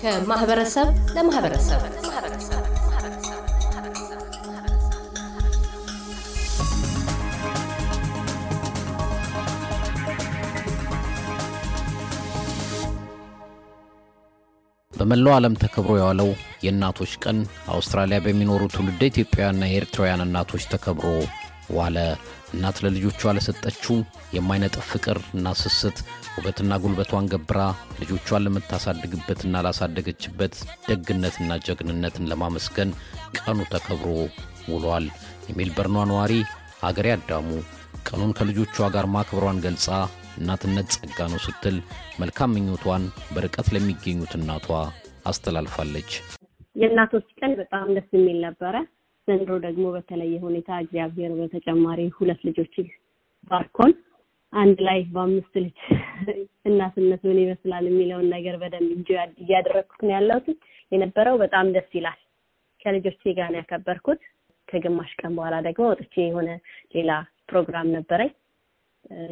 ከማህበረሰብ ለማህበረሰብ። በመላው ዓለም ተከብሮ የዋለው የእናቶች ቀን አውስትራሊያ በሚኖሩ ትውልደ ኢትዮጵያውያንና የኤርትራውያን እናቶች ተከብሮ ዋለ። እናት ለልጆቿ ለሰጠችው የማይነጥፍ ፍቅር እና ስስት ውበትና ጉልበቷን ገብራ ልጆቿን ለምታሳድግበትና ላሳደገችበት ደግነትና ጀግንነትን ለማመስገን ቀኑ ተከብሮ ውሏል። የሜልበርኗ ነዋሪ አገሬ አዳሙ ቀኑን ከልጆቿ ጋር ማክበሯን ገልጻ እናትነት ጸጋ ነው ስትል መልካም ምኞቷን በርቀት ለሚገኙት እናቷ አስተላልፋለች። የእናቶች ቀን በጣም ደስ የሚል ነበረ። ዘንድሮ ደግሞ በተለየ ሁኔታ እግዚአብሔር በተጨማሪ ሁለት ልጆች ባርኮን አንድ ላይ በአምስት ልጅ እናትነት ምን ይመስላል የሚለውን ነገር በደንብ እንጂ እያደረግኩት ነው ያለሁት የነበረው በጣም ደስ ይላል። ከልጆቼ ጋር ነው ያከበርኩት። ከግማሽ ቀን በኋላ ደግሞ ወጥቼ የሆነ ሌላ ፕሮግራም ነበረኝ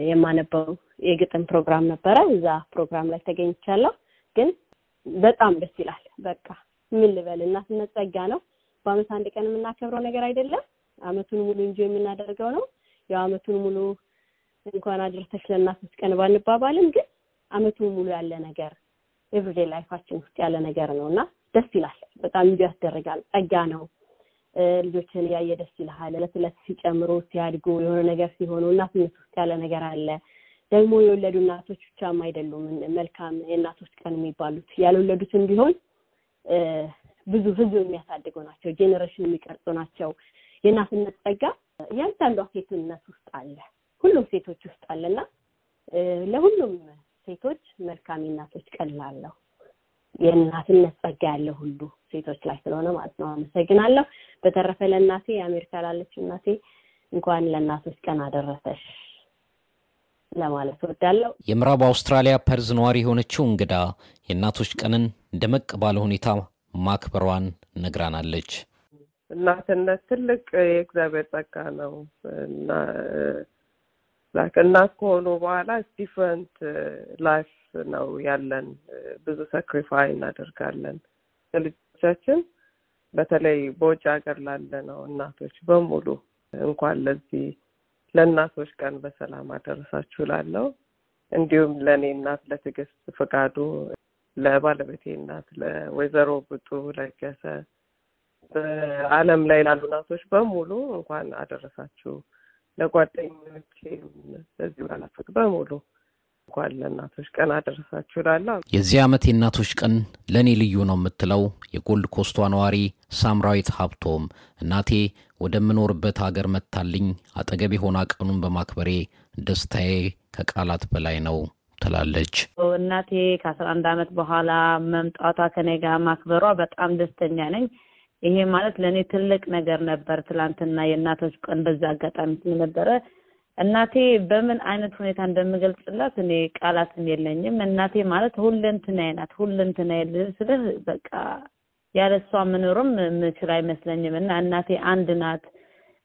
የማነበው የግጥም ፕሮግራም ነበረ። እዛ ፕሮግራም ላይ ተገኝቻለሁ። ግን በጣም ደስ ይላል። በቃ ምን ልበል፣ እናትነት ጸጋ ነው። በአመት አንድ ቀን የምናከብረው ነገር አይደለም። አመቱን ሙሉ እንጂ የምናደርገው ነው። ያው አመቱን ሙሉ እንኳን አድርሰሽ ለእናቶች ቀን ባንባባልም ግን አመቱን ሙሉ ያለ ነገር everyday life ኣችን ውስጥ ያለ ነገር ነው እና ደስ ይላል። በጣም እንጂ ያስደርጋል። ጸጋ ነው። ልጆችን እያየ ደስ ይልሃል። እለት እለት ሲጨምሩ ሲያድጉ የሆነ ነገር ሲሆኑ እናትነት ውስጥ ያለ ነገር አለ። ደግሞ የወለዱ እናቶች ብቻም አይደሉም መልካም የእናቶች ቀን የሚባሉት ያልወለዱትም ቢሆን ብዙ ህዝብ የሚያሳድጉ ናቸው። generation የሚቀርጹ ናቸው። የእናትነት ጸጋ እያንዳንዷ ሴትነት ውስጥ አለ፣ ሁሉም ሴቶች ውስጥ አለና ለሁሉም ሴቶች መልካም የእናቶች ቀን ላለሁ የእናትነት ጸጋ ያለ ሁሉ ሴቶች ላይ ስለሆነ ማለት ነው። አመሰግናለሁ። በተረፈ ለእናቴ የአሜሪካ ላለችው እናቴ እንኳን ለእናቶች ቀን አደረሰሽ ለማለት እወዳለሁ። የምዕራብ አውስትራሊያ ፐርዝ ነዋሪ የሆነችው እንግዳ የእናቶች ቀንን ደመቅ ባለ ሁኔታ ማክበሯን ነግራናለች። እናትነት ትልቅ የእግዚአብሔር ጸጋ ነው እና እናት ከሆኑ በኋላ different life ነው ያለን። ብዙ sacrifice እናደርጋለን ለልጆቻችን። በተለይ በውጭ ሀገር ላለ ነው እናቶች በሙሉ እንኳን ለዚህ ለእናቶች ቀን በሰላም አደረሳችሁ ላለው እንዲሁም ለእኔ እናት ለትዕግስት ፍቃዱ፣ ለባለቤቴ እናት ለወይዘሮ ብጡ ለገሰ፣ በዓለም ላይ ላሉ እናቶች በሙሉ እንኳን አደረሳችሁ ለጓደኞቼ በዚህ ባላፈቅ በሙሉ እንኳን ለእናቶች ቀን አደረሳችሁ እላለሁ። የዚህ ዓመት የእናቶች ቀን ለእኔ ልዩ ነው የምትለው የጎልድ ኮስቷ ነዋሪ ሳምራዊት ሀብቶም እናቴ ወደምኖርበት ሀገር መታልኝ አጠገቤ ሆና ቀኑን በማክበሬ ደስታዬ ከቃላት በላይ ነው ትላለች። እናቴ ከአስራ አንድ ዓመት በኋላ መምጣቷ ከኔ ጋር ማክበሯ በጣም ደስተኛ ነኝ። ይሄ ማለት ለእኔ ትልቅ ነገር ነበር። ትላንትና የእናቶች ቀን በዛ አጋጣሚ ስለነበረ እናቴ በምን አይነት ሁኔታ እንደምገልጽላት እኔ ቃላትም የለኝም። እናቴ ማለት ሁለንትናዬ ናት። ሁለንትናዬ ስልህ በቃ ያለ እሷ መኖርም የምችል አይመስለኝም እና እናቴ አንድ ናት።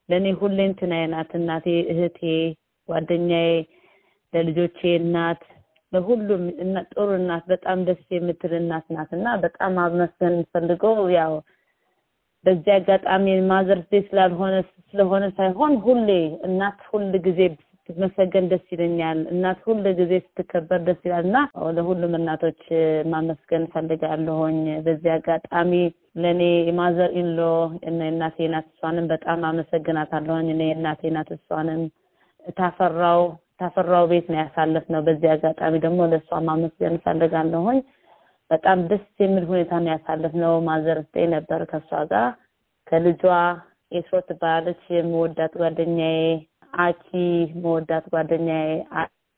ለእኔ ሁለንትናዬ ናት። እናቴ እህቴ፣ ጓደኛዬ፣ ለልጆቼ እናት፣ ለሁሉም ጥሩ እናት፣ በጣም ደስ የምትል እናት ናት እና በጣም አመስገን ፈልገው ያው በዚህ አጋጣሚ ማዘርስ ዴይ ስላልሆነ ስለሆነ ሳይሆን ሁሌ እናት ሁል ጊዜ ስትመሰገን ደስ ይለኛል። እናት ሁል ጊዜ ስትከበር ደስ ይላል እና ለሁሉም እናቶች ማመስገን ፈልጋለሁኝ። በዚህ አጋጣሚ ለእኔ የማዘር ኢንሎ እና የእናቴ ናት፣ እሷንም በጣም አመሰግናታለሁኝ። እኔ የእናቴ ናት፣ እሷንም ታፈራው ታፈራው ቤት ነው ያሳለፍነው። በዚህ አጋጣሚ ደግሞ ለእሷ ማመስገን ፈልጋለሁኝ። በጣም ደስ የሚል ሁኔታ ነው ያሳለፍነው። ማዘርስ ዴይ ነበር ከእሷ ጋር ከልጇ የስሮ ትባላለች የምወዳት ጓደኛዬ አኪ መወዳት ጓደኛዬ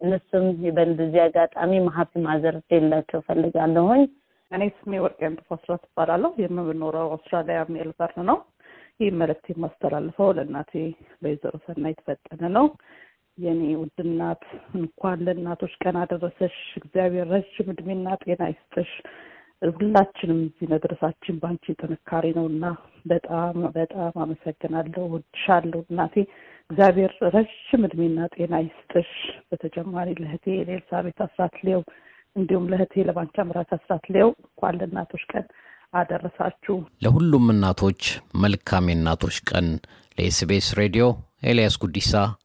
እነሱም በዚህ አጋጣሚ ሀፒ ማዘርስ ዴይ ላቸው ፈልጋለሁኝ። እኔ ስሜ ወርቅ ንጥፎስሮ ትባላለሁ። የምኖረው አውስትራሊያ ሜልበርን ነው። ይህ መልእክት የማስተላልፈው ለእናቴ ለወይዘሮ ሰናይት ፈጠነ ነው። የኔ ውድ እናት እንኳን ለእናቶች ቀን አደረሰሽ። እግዚአብሔር ረዥም እድሜና ጤና ይስጥሽ። ሁላችንም እዚህ መድረሳችን በአንቺ ጥንካሬ ነው እና በጣም በጣም አመሰግናለሁ። ወድሻለሁ እናቴ። እግዚአብሔር ረዥም እድሜና ጤና ይስጥሽ። በተጨማሪ ለእህቴ ለኤልሳቤት አስራት ሌው እንዲሁም ለእህቴ ለባንቻ ምራት አስራት ሌው እንኳን ለእናቶች ቀን አደረሳችሁ። ለሁሉም እናቶች መልካም የእናቶች ቀን። ለ SBS ሬዲዮ ኤልያስ ጉዲሳ